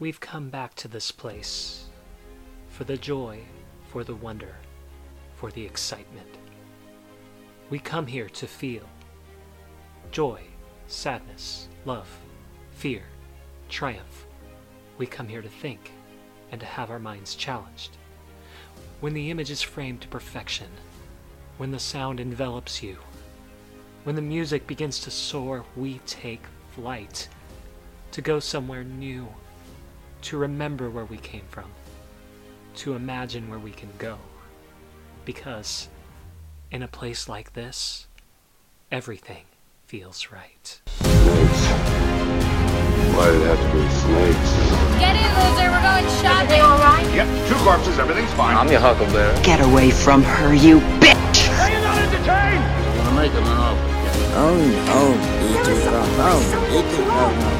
We've come back to this place for the joy, for the wonder, for the excitement. We come here to feel joy, sadness, love, fear, triumph. We come here to think and to have our minds challenged. When the image is framed to perfection, when the sound envelops you, when the music begins to soar, we take flight to go somewhere new, to remember where we came from, to imagine where we can go. Because in a place like this, everything feels right. Snakes. Why did it have to be snakes? Get in, loser. We're going shopping. All right. Yep, two corpses, everything's fine. I'm your huckleberry. Get away from her, you bitch! Are you not entertained? You wanna make him an offer? Oh, oh, E.T. Oh, E.T. Oh, no.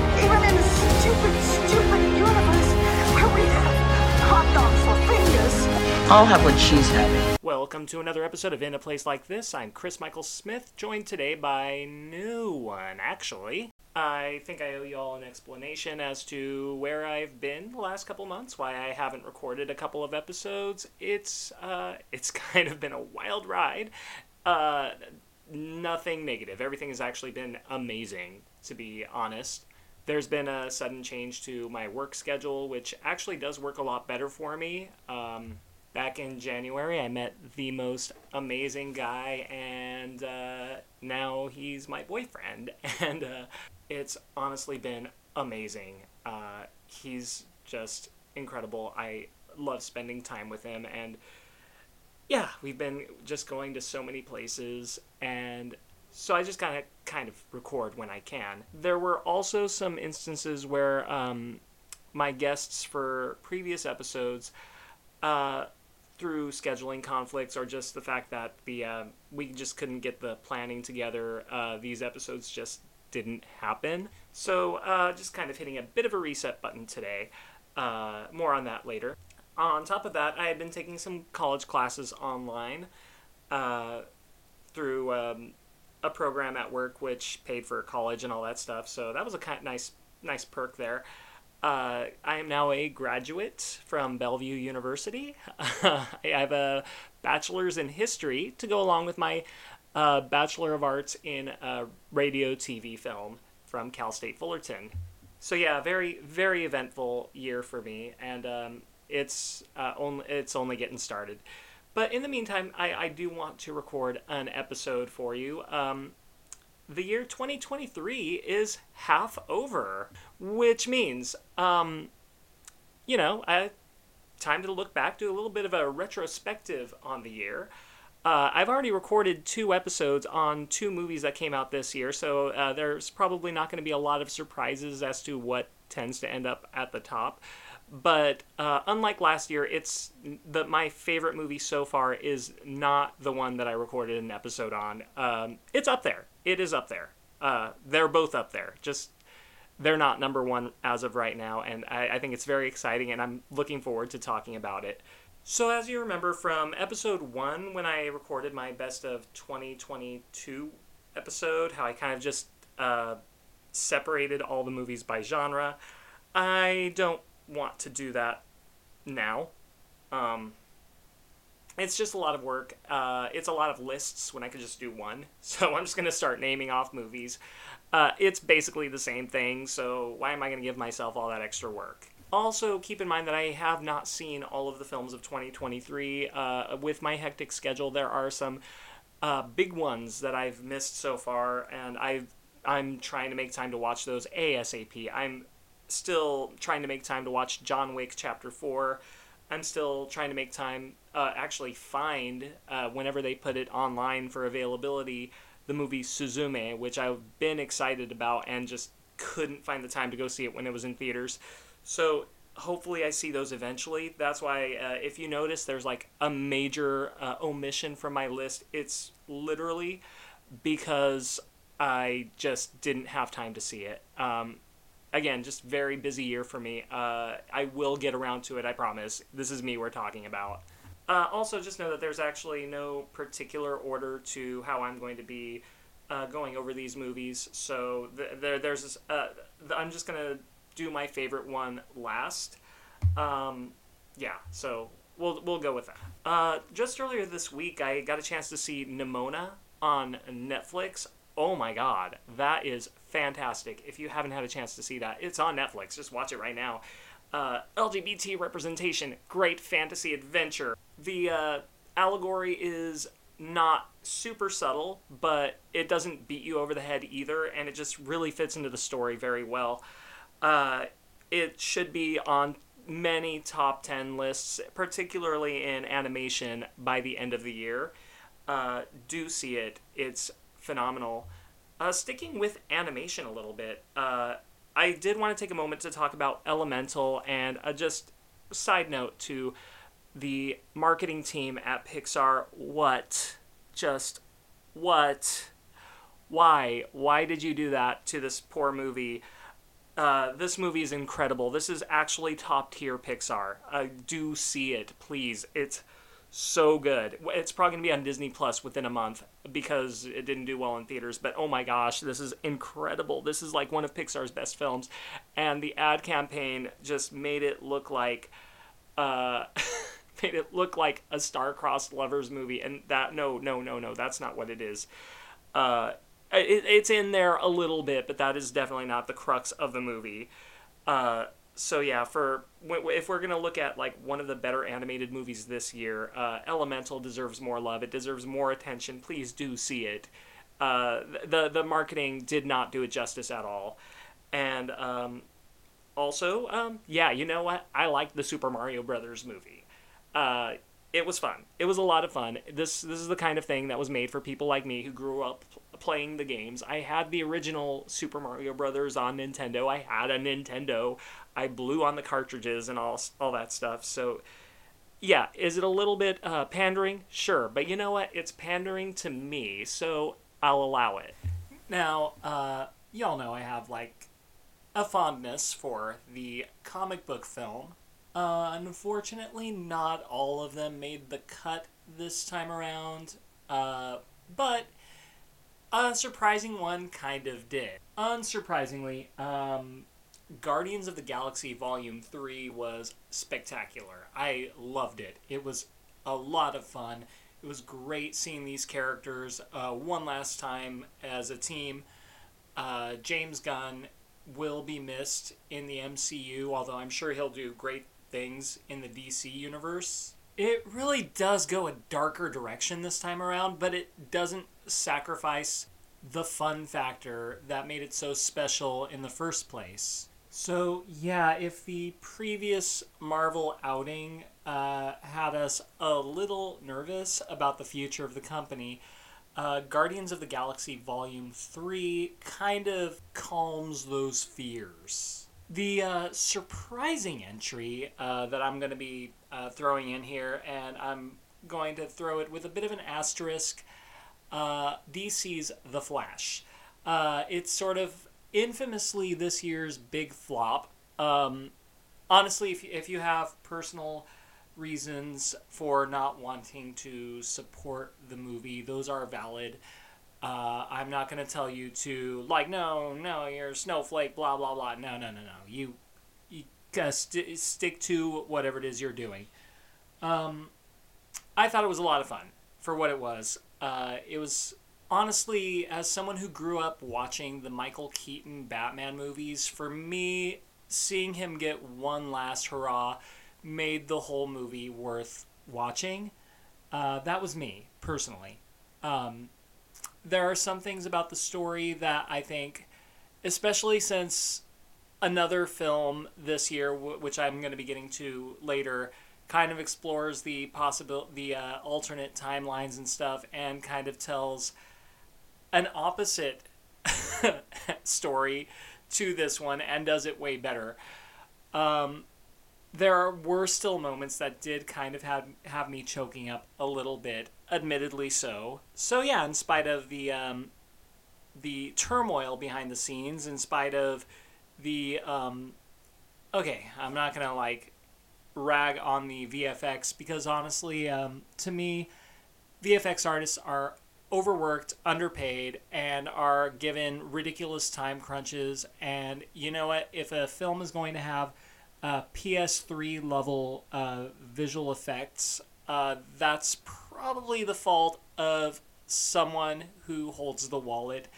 I'll have what she's having. Welcome to another episode of In a Place Like This. I'm Chris Michael Smith, joined today by new one, actually. I think I owe you all an explanation as to where I've been the last couple months, why I haven't recorded a couple of episodes. It's uh, it's kind of been a wild ride. Uh, nothing negative. Everything has actually been amazing, to be honest. There's been a sudden change to my work schedule, which actually does work a lot better for me. Um, back in January, I met the most amazing guy, and uh, now he's my boyfriend. And uh, it's honestly been amazing. Uh, he's just incredible. I love spending time with him, and yeah, we've been just going to so many places, and so I just kind of kind of record when I can. There were also some instances where um, my guests for previous episodes, uh, through scheduling conflicts or just the fact that the uh, we just couldn't get the planning together, uh, these episodes just didn't happen. So uh, just kind of hitting a bit of a reset button today. Uh, more on that later. On top of that, I had been taking some college classes online uh, through um, a program at work which paid for college and all that stuff. So that was a kind of nice nice perk there. Uh, I am now a graduate from Bellevue University. I have a bachelor's in history to go along with my uh, bachelor of arts in uh, radio, TV, film from Cal State Fullerton. So yeah, very very eventful year for me, and um, it's uh, only it's only getting started. But in the meantime, I, I do want to record an episode for you. Um, the year 2023 is half over, which means, um, you know, I, time to look back, do a little bit of a retrospective on the year. Uh, I've already recorded two episodes on two movies that came out this year, so uh, there's probably not going to be a lot of surprises as to what tends to end up at the top. But uh, unlike last year, it's the my favorite movie so far is not the one that I recorded an episode on. Um, it's up there. It is up there. Uh, they're both up there. Just they're not number one as of right now, and I, I think it's very exciting, and I'm looking forward to talking about it. So, as you remember from episode one, when I recorded my best of 2022 episode, how I kind of just uh, separated all the movies by genre, I don't want to do that now. Um, it's just a lot of work. Uh, it's a lot of lists when I could just do one. So I'm just going to start naming off movies. Uh, it's basically the same thing, so why am I going to give myself all that extra work? Also, keep in mind that I have not seen all of the films of 2023. Uh, with my hectic schedule, there are some uh, big ones that I've missed so far, and I've I'm trying to make time to watch those ASAP. I'm still trying to make time to watch John Wick Chapter 4. I'm still trying to make time, uh, actually find, uh, whenever they put it online for availability, the movie Suzume, which I've been excited about and just couldn't find the time to go see it when it was in theaters. So hopefully I see those eventually. That's why, uh, if you notice, there's like a major uh, omission from my list. It's literally because I just didn't have time to see it. Um, again, just very busy year for me. Uh, I will get around to it, I promise. This is me we're talking about. Uh, also, just know that there's actually no particular order to how I'm going to be uh, going over these movies. So th- there, there's, uh, th- I'm just gonna do my favorite one last. Um, yeah, so we'll we'll go with that. Uh, just earlier this week, I got a chance to see Nimona on Netflix. Oh my god, that is fantastic! If you haven't had a chance to see that, it's on Netflix. Just watch it right now. Uh, LGBT representation, great fantasy adventure. The uh, allegory is not super subtle, but it doesn't beat you over the head either, and it just really fits into the story very well. Uh, it should be on many top 10 lists, particularly in animation, by the end of the year. Uh, do see it, it's phenomenal. Uh, sticking with animation a little bit, uh, I did want to take a moment to talk about Elemental and uh, just side note to the marketing team at Pixar. What? Just what? Why? Why did you do that to this poor movie? Uh, this movie is incredible. This is actually top tier Pixar. Uh, do see it, please. It's so good. It's probably gonna be on Disney Plus within a month because it didn't do well in theaters. But oh my gosh, this is incredible. This is like one of Pixar's best films, and the ad campaign just made it look like, uh, made it look like a star-crossed lovers movie. And that no, no, no, no, that's not what it is. Uh, it, it's in there a little bit, but that is definitely not the crux of the movie. Uh, so yeah, for if we're gonna look at like one of the better animated movies this year, uh, Elemental deserves more love. It deserves more attention. Please do see it. Uh, the the marketing did not do it justice at all, and um, also, um, yeah, you know what? I liked the Super Mario Brothers movie. Uh, it was fun. It was a lot of fun. This this is the kind of thing that was made for people like me who grew up playing the games. I had the original Super Mario Brothers on Nintendo. I had a Nintendo. I blew on the cartridges and all all that stuff. So yeah, is it a little bit uh, pandering? Sure, but you know what? It's pandering to me, so I'll allow it. Now, uh, y'all know I have like a fondness for the comic book film. Uh, unfortunately, not all of them made the cut this time around, uh, but a surprising one kind of did. Unsurprisingly, um, Guardians of the Galaxy Volume 3 was spectacular. I loved it. It was a lot of fun. It was great seeing these characters uh, one last time as a team. Uh, James Gunn will be missed in the MCU, although I'm sure he'll do great things in the DC universe. It really does go a darker direction this time around, but it doesn't sacrifice the fun factor that made it so special in the first place. So, yeah, if the previous Marvel outing uh, had us a little nervous about the future of the company, uh, Guardians of the Galaxy Volume 3 kind of calms those fears. The uh, surprising entry uh, that I'm going to be uh, throwing in here, and I'm going to throw it with a bit of an asterisk uh, DC's The Flash. It's sort of infamously this year's big flop. Um, honestly, if, if you have personal reasons for not wanting to support the movie, those are valid. Uh, I'm not going to tell you to, like, no, no, you're a snowflake, blah, blah, blah. No, no, no, no. You, you gotta st- stick to whatever it is you're doing. Um, I thought it was a lot of fun for what it was. Uh, it was honestly, as someone who grew up watching the Michael Keaton Batman movies, for me, seeing him get one last hurrah made the whole movie worth watching. Uh, that was me, personally. Um, there are some things about the story that I think, especially since another film this year, w- which I'm going to be getting to later, kind of explores the possible the uh, alternate timelines and stuff, and kind of tells an opposite story to this one, and does it way better. Um, there were still moments that did kind of have have me choking up a little bit, admittedly so. So yeah, in spite of the um, the turmoil behind the scenes, in spite of the um, okay, I'm not gonna like rag on the VFX because honestly, um, to me, VFX artists are overworked, underpaid, and are given ridiculous time crunches. And you know what? If a film is going to have uh, PS3 level uh, visual effects, uh, that's probably the fault of someone who holds the wallet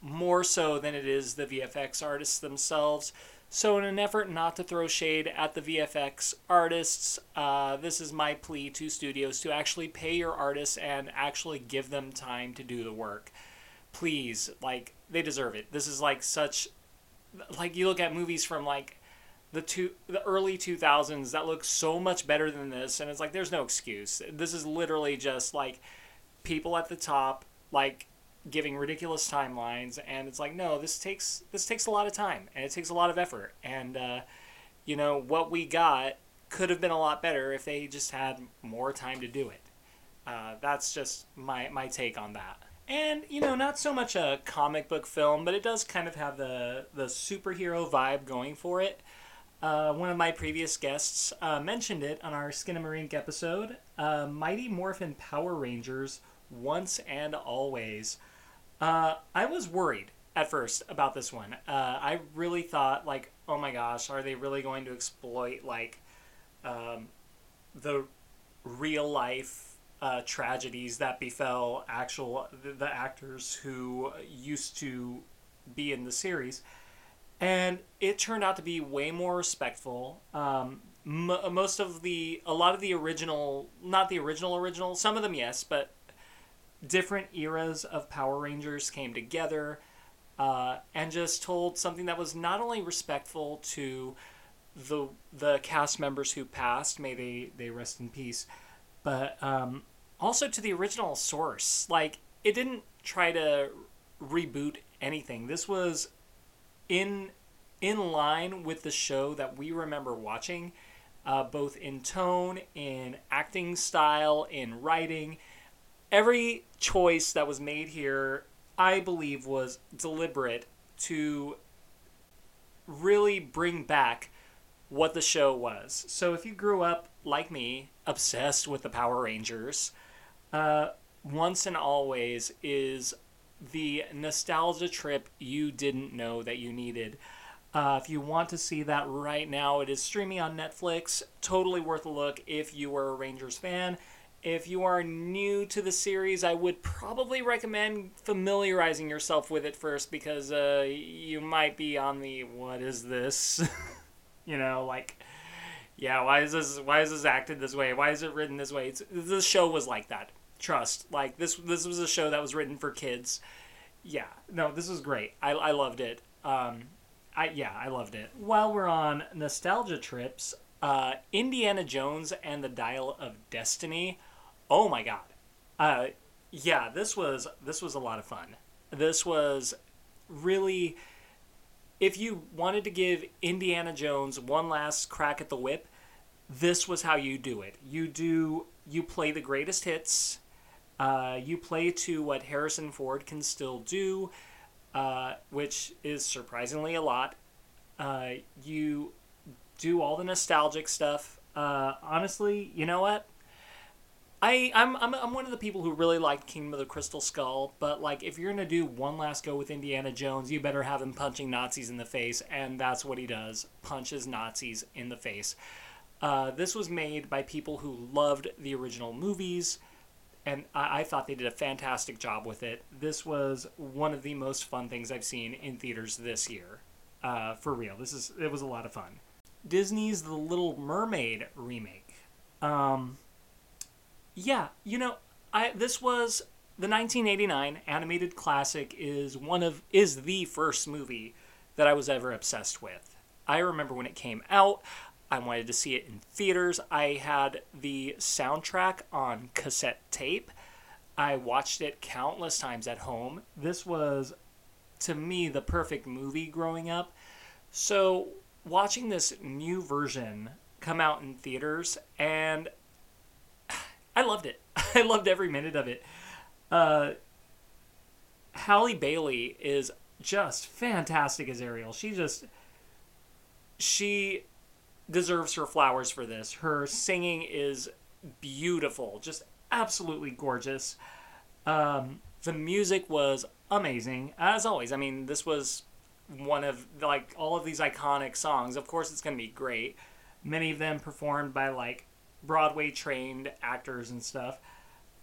more so than it is the VFX artists themselves. So, in an effort not to throw shade at the VFX artists, uh, this is my plea to studios to actually pay your artists and actually give them time to do the work. Please, like, they deserve it. This is like such. Like, you look at movies from like the two the early 2000s that look so much better than this and it's like there's no excuse this is literally just like people at the top like giving ridiculous timelines and it's like no this takes this takes a lot of time and it takes a lot of effort and uh, you know what we got could have been a lot better if they just had more time to do it uh, that's just my my take on that and you know not so much a comic book film but it does kind of have the the superhero vibe going for it uh, one of my previous guests uh, mentioned it on our Skinamarink episode. Uh, Mighty Morphin Power Rangers, once and always. Uh, I was worried at first about this one. Uh, I really thought, like, oh my gosh, are they really going to exploit like um, the real life uh, tragedies that befell actual the, the actors who used to be in the series? and it turned out to be way more respectful. Um, m- most of the, a lot of the original, not the original original, some of them yes, but different eras of Power Rangers came together uh, and just told something that was not only respectful to the the cast members who passed, may they they rest in peace, but um, also to the original source. Like it didn't try to reboot anything. This was in in line with the show that we remember watching, uh, both in tone, in acting style, in writing. Every choice that was made here, I believe, was deliberate to really bring back what the show was. So if you grew up like me, obsessed with the Power Rangers, uh, Once and Always is the nostalgia trip you didn't know that you needed. Uh, if you want to see that right now, it is streaming on Netflix. Totally worth a look if you are a Rangers fan. If you are new to the series, I would probably recommend familiarizing yourself with it first because uh, you might be on the what is this? you know, like, yeah, why is this? Why is this acted this way? Why is it written this way? It's, the show was like that. Trust, like this. This was a show that was written for kids. Yeah, no, this was great. I, I loved it. Um, I yeah, I loved it. While we're on nostalgia trips, uh, Indiana Jones and the Dial of Destiny. Oh my god. Uh, yeah, this was this was a lot of fun. This was really if you wanted to give Indiana Jones one last crack at the whip, this was how you do it. You do you play the greatest hits. Uh, you play to what Harrison Ford can still do uh, which is surprisingly a lot. Uh, you do all the nostalgic stuff. Uh, honestly, you know what? I I'm, I'm I'm one of the people who really liked Kingdom of the Crystal Skull, but like if you're gonna do one last go with Indiana Jones, you better have him punching Nazis in the face, and that's what he does: punches Nazis in the face. Uh, this was made by people who loved the original movies and I, I, thought they did a fantastic job with it. This was one of the most fun things I've seen in theaters this year, uh, for real. This is it was a lot of fun. Disney's The Little Mermaid remake. Um, yeah, you know, I this was the 1989 animated classic. Is one of is the first movie that I was ever obsessed with. I remember when it came out. I wanted to see it in theaters. I had the soundtrack on cassette tape. I watched it countless times at home. This was, to me, the perfect movie growing up. So, watching this new version come out in theaters, and I loved it. I loved every minute of it. Uh, Halle Bailey is just fantastic as Ariel. She just she deserves her flowers for this. Her singing is beautiful, just absolutely gorgeous. Um, The music was amazing, as always. I mean, this was one of like all of these iconic songs. Of course, it's going to be great. Many of them performed by like Broadway trained actors and stuff.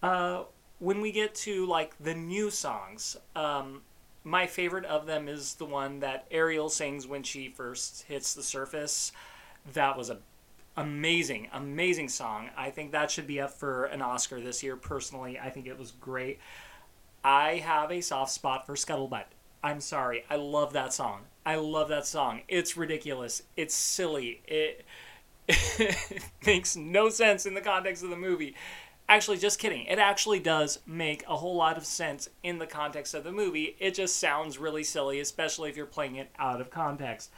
Uh, when we get to like the new songs, um, my favorite of them is the one that Ariel sings when she first hits the surface. That was a amazing, amazing song. I think that should be up for an Oscar this year. Personally, I think it was great. I have a soft spot for Scuttlebutt. I'm sorry. I love that song. I love that song. It's ridiculous. It's silly. It, makes no sense in the context of the movie. Actually, just kidding. It actually does make a whole lot of sense in the context of the movie. It just sounds really silly, especially if you're playing it out of context.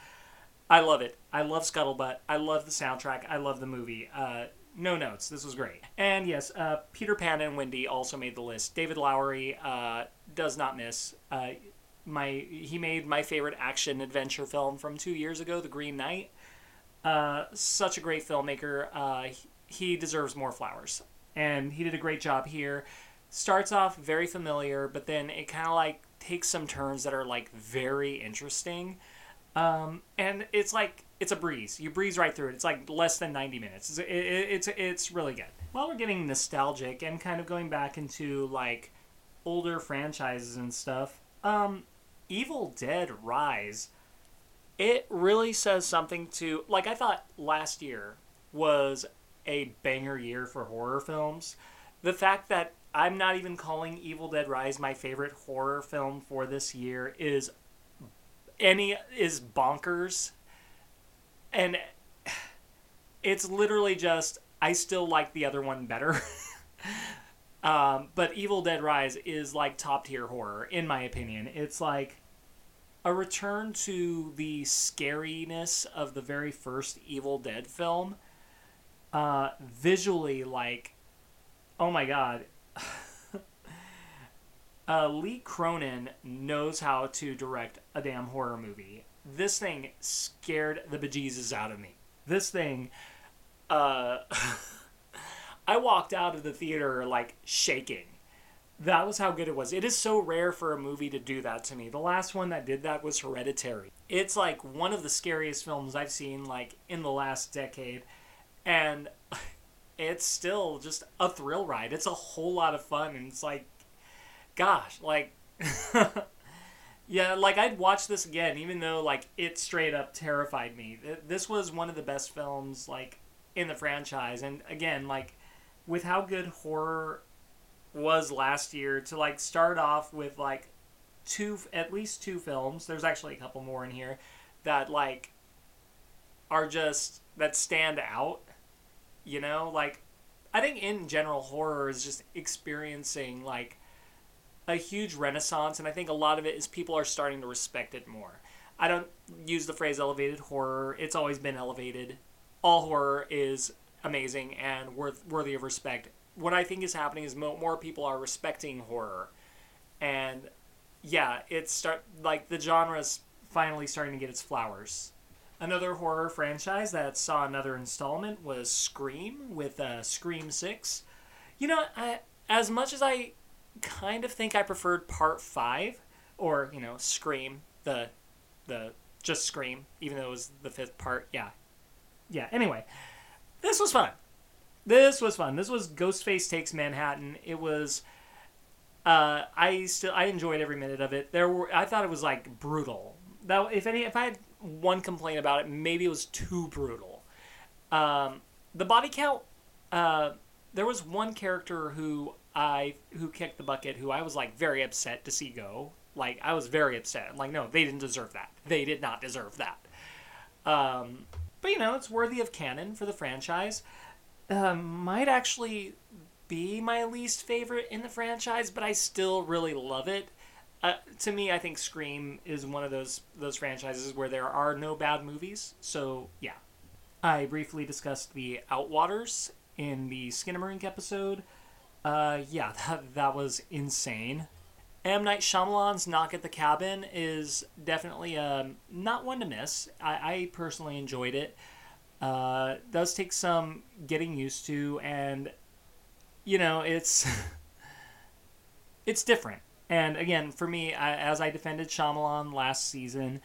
I love it. I love Scuttlebutt. I love the soundtrack. I love the movie. Uh, no notes. This was great. And yes, uh, Peter Pan and Wendy also made the list. David Lowery uh, does not miss. Uh, my he made my favorite action adventure film from two years ago, The Green Knight. Uh, such a great filmmaker. Uh, he deserves more flowers, and he did a great job here. Starts off very familiar, but then it kind of like takes some turns that are like very interesting. Um, and it's like it's a breeze. You breeze right through it. It's like less than ninety minutes. It's it, it's it's really good. While we're getting nostalgic and kind of going back into like older franchises and stuff, um, Evil Dead Rise, it really says something to like I thought last year was a banger year for horror films. The fact that I'm not even calling Evil Dead Rise my favorite horror film for this year is any is bonkers and it's literally just I still like the other one better. um, but Evil Dead Rise is like top tier horror in my opinion. It's like a return to the scariness of the very first Evil Dead film. Uh, visually, like, oh my god. uh, Lee Cronin knows how to direct a damn horror movie. This thing scared the bejesus out of me. This thing, uh, I walked out of the theater like shaking. That was how good it was. It is so rare for a movie to do that to me. The last one that did that was Hereditary. It's like one of the scariest films I've seen like in the last decade, and it's still just a thrill ride. It's a whole lot of fun, and it's like gosh, like yeah, like I'd watch this again even though like it straight up terrified me. This was one of the best films like in the franchise and again, like with how good horror was last year to like start off with like two at least two films, there's actually a couple more in here that like are just that stand out. You know, like I think in general horror is just experiencing like a huge renaissance, and I think a lot of it is people are starting to respect it more. I don't use the phrase elevated horror, it's always been elevated. All horror is amazing and worth, worthy of respect. What I think is happening is mo- more people are respecting horror. And yeah, it's start like the genre's finally starting to get its flowers. Another horror franchise that saw another installment was Scream with uh, Scream 6. You know, I, as much as I kind of think I preferred part five, or you know, Scream, the the just Scream, even though it was the fifth part. Yeah, yeah. Anyway, this was fun. This was fun. This was Ghostface takes Manhattan. It was. Uh, I still I enjoyed every minute of it. There were I thought it was like brutal. That if any if I had one complaint about it, maybe it was too brutal. Um, the body count. Uh, there was one character who I who kicked the bucket, who I was like very upset to see go. Like I was very upset. I'm like, no, they didn't deserve that. They did not deserve that. Um, but you know, it's worthy of canon for the franchise. Um, might actually be my least favorite in the franchise, but I still really love it. Uh, to me, I think Scream is one of those those franchises where there are no bad movies. So yeah, I briefly discussed the Outwaters in the Skinamarink episode. Uh, yeah, that, that was insane. M. Night Shyamalan's Knock at the Cabin is definitely um, not one to miss. I, I personally enjoyed it. Uh, does take some getting used to, and you know, it's it's different. And again, for me, I, as I defended Shyamalan last season,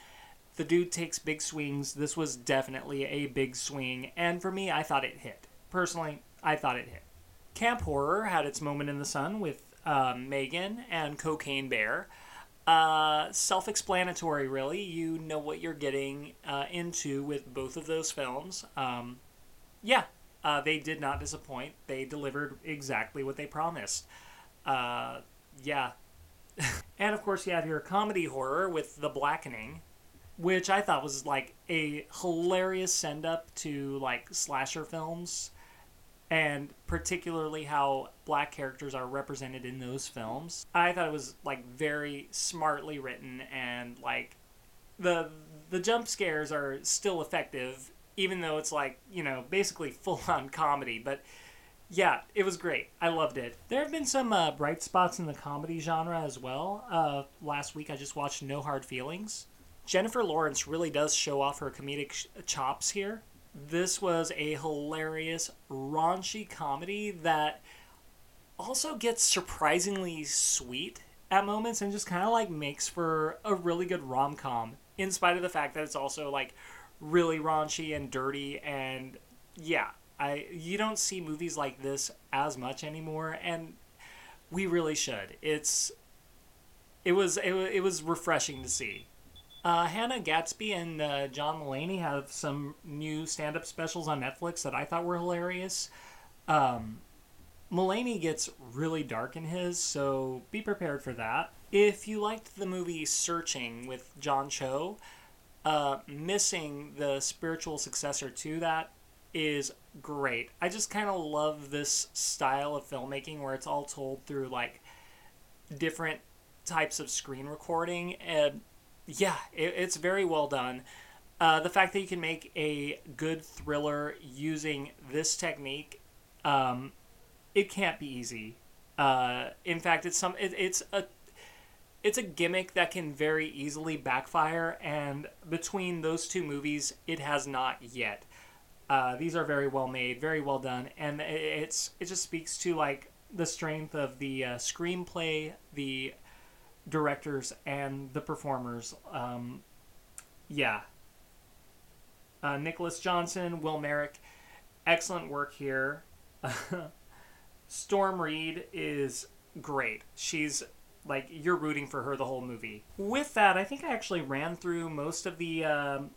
the dude takes big swings. This was definitely a big swing, and for me, I thought it hit. Personally, I thought it hit. Camp Horror had its moment in the sun with uh, Megan and Cocaine Bear. Uh, Self explanatory, really. You know what you're getting uh, into with both of those films. Um, yeah, uh, they did not disappoint. They delivered exactly what they promised. Uh, yeah. and of course, you have your comedy horror with The Blackening, which I thought was like a hilarious send up to like slasher films and particularly how black characters are represented in those films. I thought it was like very smartly written and like the the jump scares are still effective even though it's like, you know, basically full on comedy, but yeah, it was great. I loved it. There have been some uh, bright spots in the comedy genre as well. Uh, last week I just watched No Hard Feelings. Jennifer Lawrence really does show off her comedic sh- chops here. This was a hilarious, raunchy comedy that also gets surprisingly sweet at moments and just kind of like makes for a really good rom com, in spite of the fact that it's also like really raunchy and dirty and yeah, I you don't see movies like this as much anymore and we really should. It's it was it, it was refreshing to see. Uh, Hannah Gadsby and uh, John Mulaney have some new stand-up specials on Netflix that I thought were hilarious. Um, Mulaney gets really dark in his, so be prepared for that. If you liked the movie Searching with John Cho, uh, missing the spiritual successor to that is great. I just kind of love this style of filmmaking where it's all told through like different types of screen recording and yeah it, it's very well done. Uh, the fact that you can make a good thriller using this technique um, it can't be easy. Uh, in fact it's some it, it's a it's a gimmick that can very easily backfire and between those two movies it has not yet. Uh, these are very well made very well done and i- it's it just speaks to like the strength of the uh, screenplay the directors and the performers um, yeah. Uh, nicholas johnson will merrick excellent work here. Storm Reid is great. She's like you're rooting for her the whole movie. With that i think i actually ran through most of the um,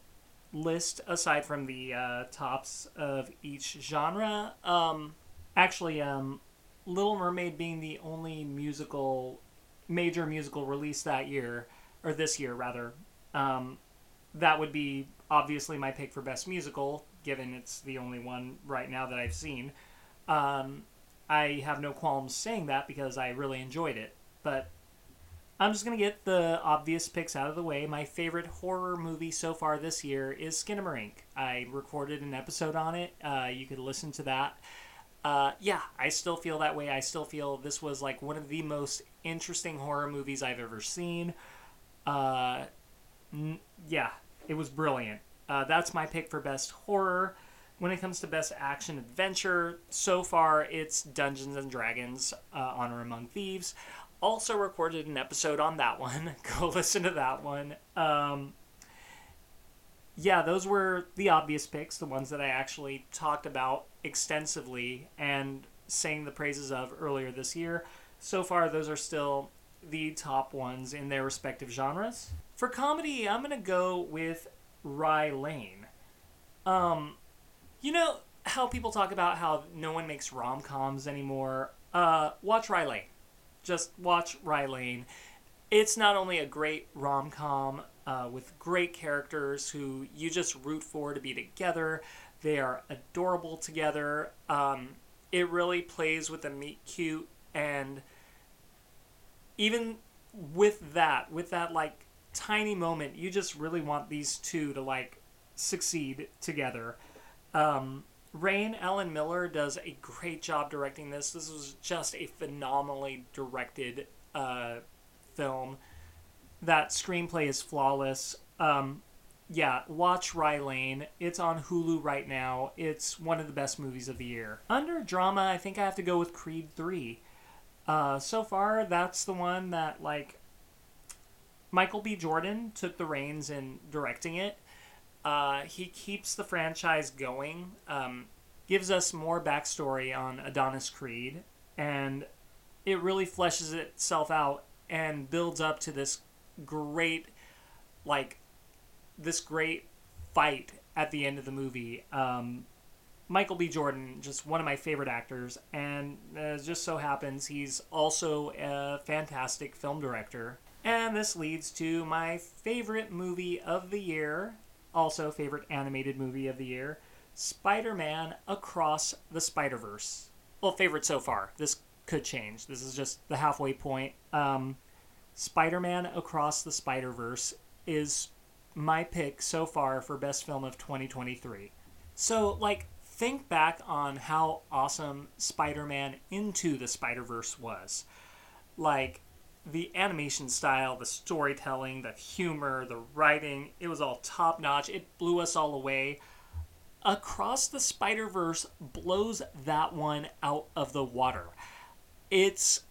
list aside from the uh, tops of each genre. Um, actually um, little mermaid being the only musical major musical release that year or this year rather um, that would be obviously my pick for best musical given it's the only one right now that i've seen um, i have no qualms saying that because i really enjoyed it but I'm just going to get the obvious picks out of the way. My favorite horror movie so far this year is Skinamarink. I recorded an episode on it. Uh, you could listen to that. Uh, yeah, I still feel that way. I still feel this was like one of the most interesting horror movies I've ever seen. Uh, n- yeah, it was brilliant. Uh, that's my pick for best horror. When it comes to best action adventure, so far it's Dungeons and Dragons: uh, Honor Among Thieves also recorded an episode on that one. Go listen to that one. Um, yeah, those were the obvious picks, the ones that I actually talked about extensively and sang the praises of earlier this year. So far, those are still the top ones in their respective genres. For comedy, I'm to go with Rye Lane. Um, you know how people talk about how no one makes rom coms anymore? Uh, watch Rye Lane just watch Rye Lane. It's not only a great rom com uh, with great characters who you just root for to be together, they are adorable together. Um, it really plays with the meet cute, and even with that, with that like tiny moment, you just really want these two to like succeed together. Um, Raine Allen-Miller does a great job directing this. This was just a phenomenally directed uh, film. That screenplay is flawless. Um, yeah, watch Rye Lane. It's on Hulu right now. It's one of the best movies of the year. Under drama, I think I have to go with Creed 3. Uh, so far, that's the one that like Michael B. Jordan took the reins in directing it. Uh, he keeps the franchise going, um, gives us more backstory on Adonis Creed, and it really fleshes itself out and builds up to this great, like, this great fight at the end of the movie. Um, Michael B. Jordan, just one of my favorite actors, and uh, just so happens he's also a fantastic film director. And this leads to my favorite movie of the year, also favorite animated movie of the year, Spider-Man Across the Spider-Verse. Well, favorite so far. This could change. This is just the halfway point. Um, Spider-Man Across the Spider-Verse is my pick so far for best film of 2023. So, like, think back on how awesome Spider-Man Into the Spider-Verse was. Like, the animation style, the storytelling, the humor, the writing, it was all top notch. It blew us all away. Across the Spider Verse blows that one out of the water. It's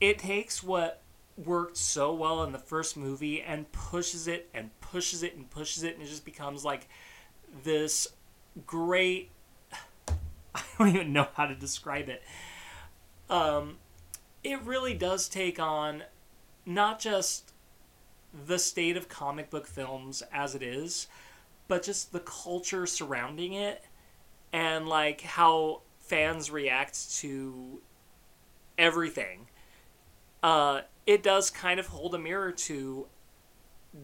it takes what worked so well in the first movie and pushes it and pushes it and pushes it and it just becomes like this great I don't even know how to describe it. Um, it really does take on not just the state of comic book films as it is, but just the culture surrounding it and like how fans react to everything. Uh, it does kind of hold a mirror to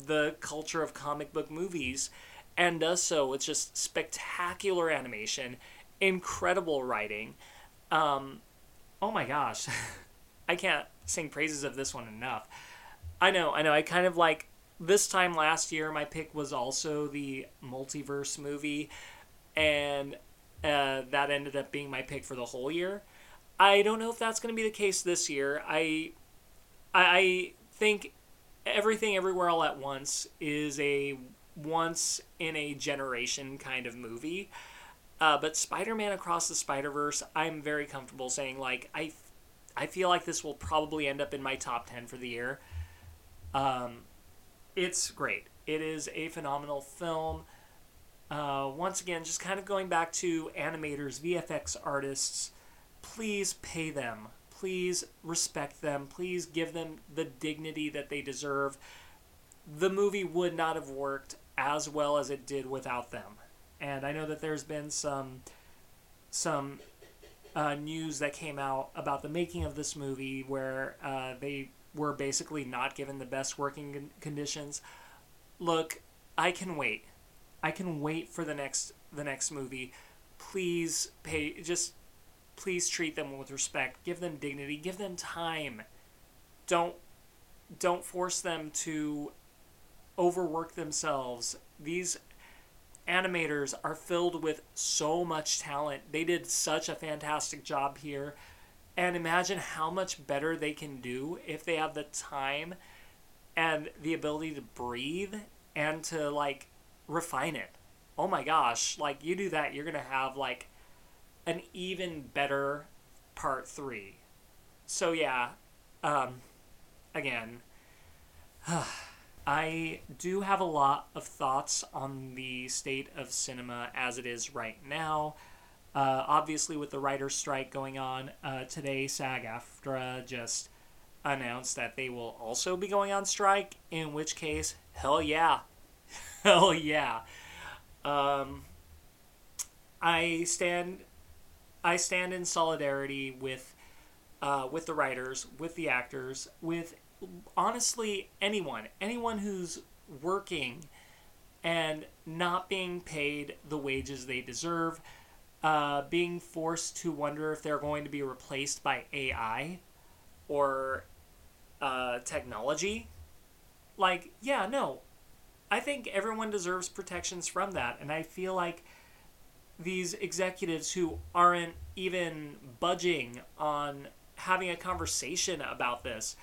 the culture of comic book movies and does so with just spectacular animation, incredible writing. Um, oh my gosh, I can't sing praises of this one enough. I know, I know. I kind of like this time last year. My pick was also the multiverse movie, and uh, that ended up being my pick for the whole year. I don't know if that's going to be the case this year. I, I, I think everything everywhere all at once is a once in a generation kind of movie. Uh, but Spider-Man Across the Spider-Verse, I'm very comfortable saying like I I feel like this will probably end up in my top 10 for the year. Um, it's great. It is a phenomenal film. Uh, once again, just kind of going back to animators, VFX artists, please pay them. Please respect them. Please give them the dignity that they deserve. The movie would not have worked as well as it did without them. And I know that there's been some some uh, news that came out about the making of this movie where uh, they were basically not given the best working conditions. Look, I can wait. I can wait for the next the next movie. Please pay just please treat them with respect. Give them dignity. Give them time. Don't don't force them to overwork themselves. These animators are filled with so much talent. They did such a fantastic job here. And imagine how much better they can do if they have the time and the ability to breathe and to like refine it. Oh my gosh, like you do that, you're going to have like an even better part 3. So yeah, um again, I do have a lot of thoughts on the state of cinema as it is right now. Uh, obviously, with the writer's strike going on uh, today, SAG AFTRA just announced that they will also be going on strike, in which case, hell yeah. hell yeah. Um, I stand I stand in solidarity with uh, with the writers, with the actors, with honestly anyone, anyone who's working and not being paid the wages they deserve, uh, being forced to wonder if they're going to be replaced by AI or uh, technology. Like, yeah, no. I think everyone deserves protections from that. And I feel like these executives who aren't even budging on having a conversation about this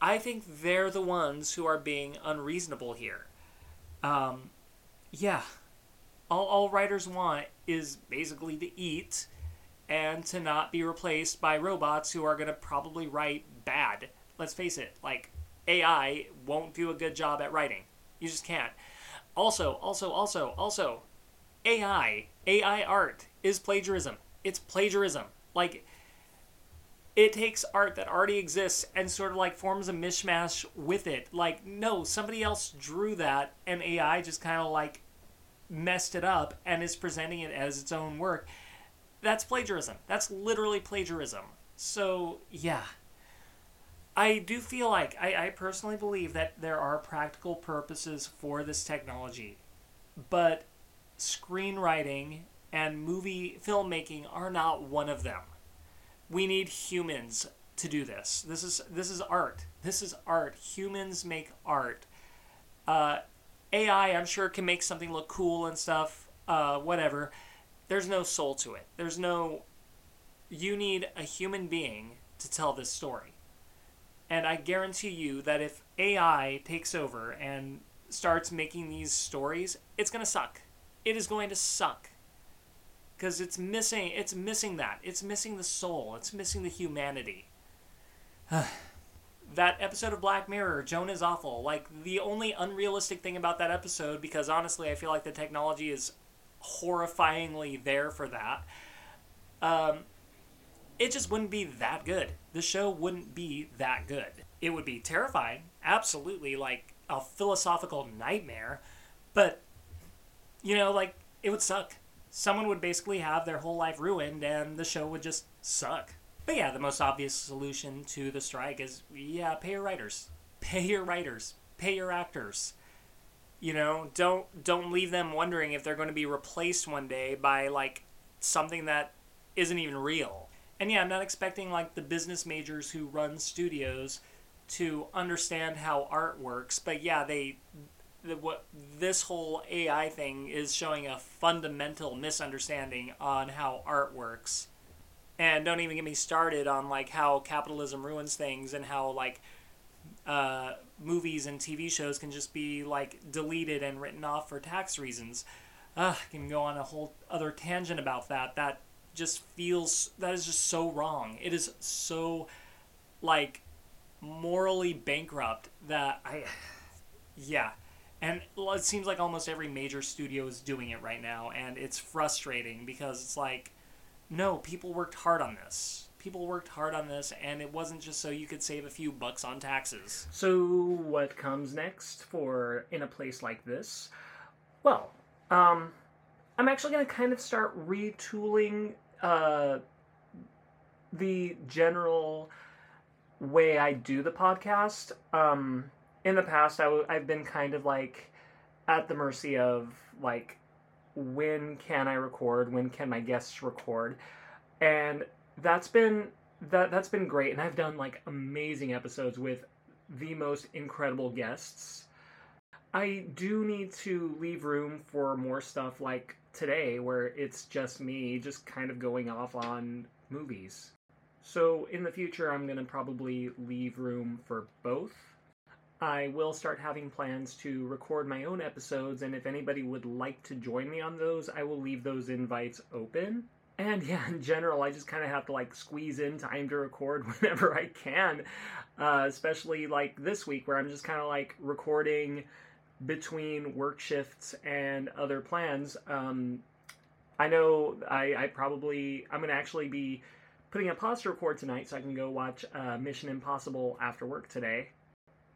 I think they're the ones who are being unreasonable here. Um, yeah, all, all writers want is basically to eat and to not be replaced by robots who are going to probably write bad. Let's face it, like AI won't do a good job at writing. You just can't. Also, also, also, also, AI, AI art is plagiarism. It's plagiarism. Like, it takes art that already exists and sort of like forms a mishmash with it. Like, no, somebody else drew that and AI just kind of like messed it up and is presenting it as its own work. That's plagiarism. That's literally plagiarism. So, yeah. I do feel like, I, I personally believe that there are practical purposes for this technology. But screenwriting and movie filmmaking are not one of them. We need humans to do this. This is this is art. This is art. Humans make art. Uh, AI, I'm sure, can make something look cool and stuff. Uh, whatever. There's no soul to it. There's no. You need a human being to tell this story. And I guarantee you that if AI takes over and starts making these stories, it's going to suck. It is going to suck. Cuz it's missing it's missing that. It's missing the soul. It's missing the humanity. that episode of Black Mirror, Joan is awful. Like the only unrealistic thing about that episode because honestly, I feel like the technology is horrifyingly there for that. Um, it just wouldn't be that good. The show wouldn't be that good. It would be terrifying, absolutely, like a philosophical nightmare, but you know, like it would suck. Someone would basically have their whole life ruined and the show would just suck. But yeah, the most obvious solution to the strike is yeah, pay your writers. Pay your writers. Pay your actors. You know, don't don't leave them wondering if they're going to be replaced one day by like something that isn't even real. And yeah, I'm not expecting like the business majors who run studios to understand how art works, but yeah, they what this whole AI thing is showing a fundamental misunderstanding on how art works. And don't even get me started on like how capitalism ruins things and how like uh, movies and TV shows can just be like deleted and written off for tax reasons. Uh, I can go on a whole other tangent about that. That just feels that is just so wrong. It is so like morally bankrupt that I yeah. And it seems like almost every major studio is doing it right now and it's frustrating because it's like no, people worked hard on this. People worked hard on this and it wasn't just so you could save a few bucks on taxes. So what comes next for in a place like this? Well, um I'm actually going to kind of start retooling uh, the general way I do the podcast. Um, in the past, i w- I've been kind of like at the mercy of like when can I record, when can my guests record, and that's been that that's been great. And I've done like amazing episodes with the most incredible guests. I do need to leave room for more stuff like today where it's just me just kind of going off on movies. So in the future, I'm going to probably leave room for both. I will start having plans to record my own episodes, and if anybody would like to join me on those, I will leave those invites open. And yeah, in general, I just kind of have to like squeeze in time to record whenever I can, uh, especially like this week where I'm just kind of like recording between work shifts and other plans. Um, I know I, I probably I'm gonna actually be putting a pause to record tonight so I can go watch uh, Mission Impossible after work today.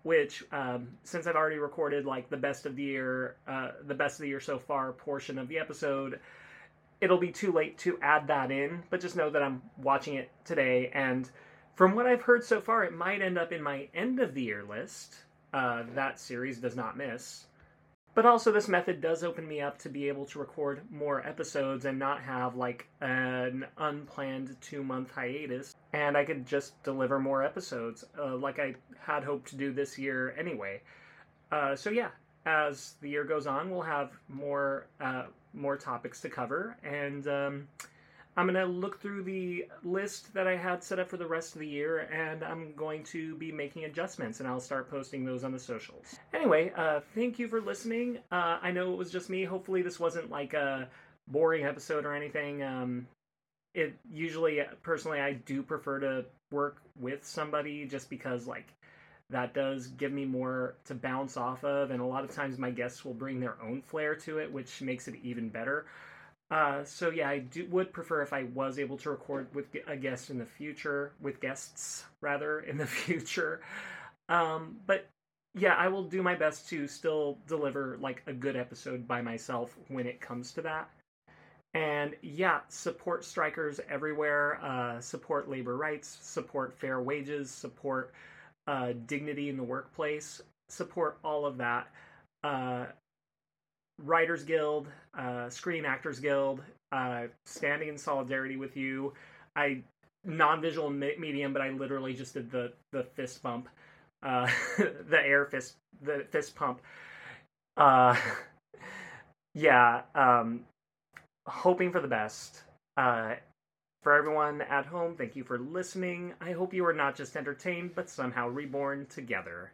Which, um, since I've already recorded like the best of the year, uh, the best of the year so far portion of the episode, it'll be too late to add that in. But just know that I'm watching it today, and from what I've heard so far, it might end up in my end of the year list uh, that series does not miss. But also, this method does open me up to be able to record more episodes and not have like an unplanned two month hiatus. And I could just deliver more episodes uh, like I had hoped to do this year anyway. Uh, so, yeah, as the year goes on, we'll have more, uh, more topics to cover. And um, I'm to look through the list that I had set up for the rest of the year, and I'm going to be making adjustments, and I'll start posting those on the socials. Anyway, uh, thank you for listening. Uh, I know it was just me. Hopefully, this wasn't like a boring episode or anything. Um, it usually personally I do prefer to work with somebody just because like that does give me more to bounce off of and a lot of times my guests will bring their own flair to it which makes it even better. Uh, so yeah i do, would prefer if i was able to record with a guest in the future with guests rather in the future. Um, but yeah i will do my best to still deliver like a good episode by myself when it comes to that and yeah, support strikers everywhere. Uh, support labor rights. Support fair wages. Support uh, dignity in the workplace. Support all of that. Uh, Writers Guild, uh, Screen Actors Guild, uh, standing in solidarity with you. I non-visual me- medium, but I literally just did the the fist bump, uh, the air fist, the fist pump. Yeah. Um, hoping for the best. Uh, for everyone at home, thank you for listening. I hope you are not just entertained, but somehow reborn together.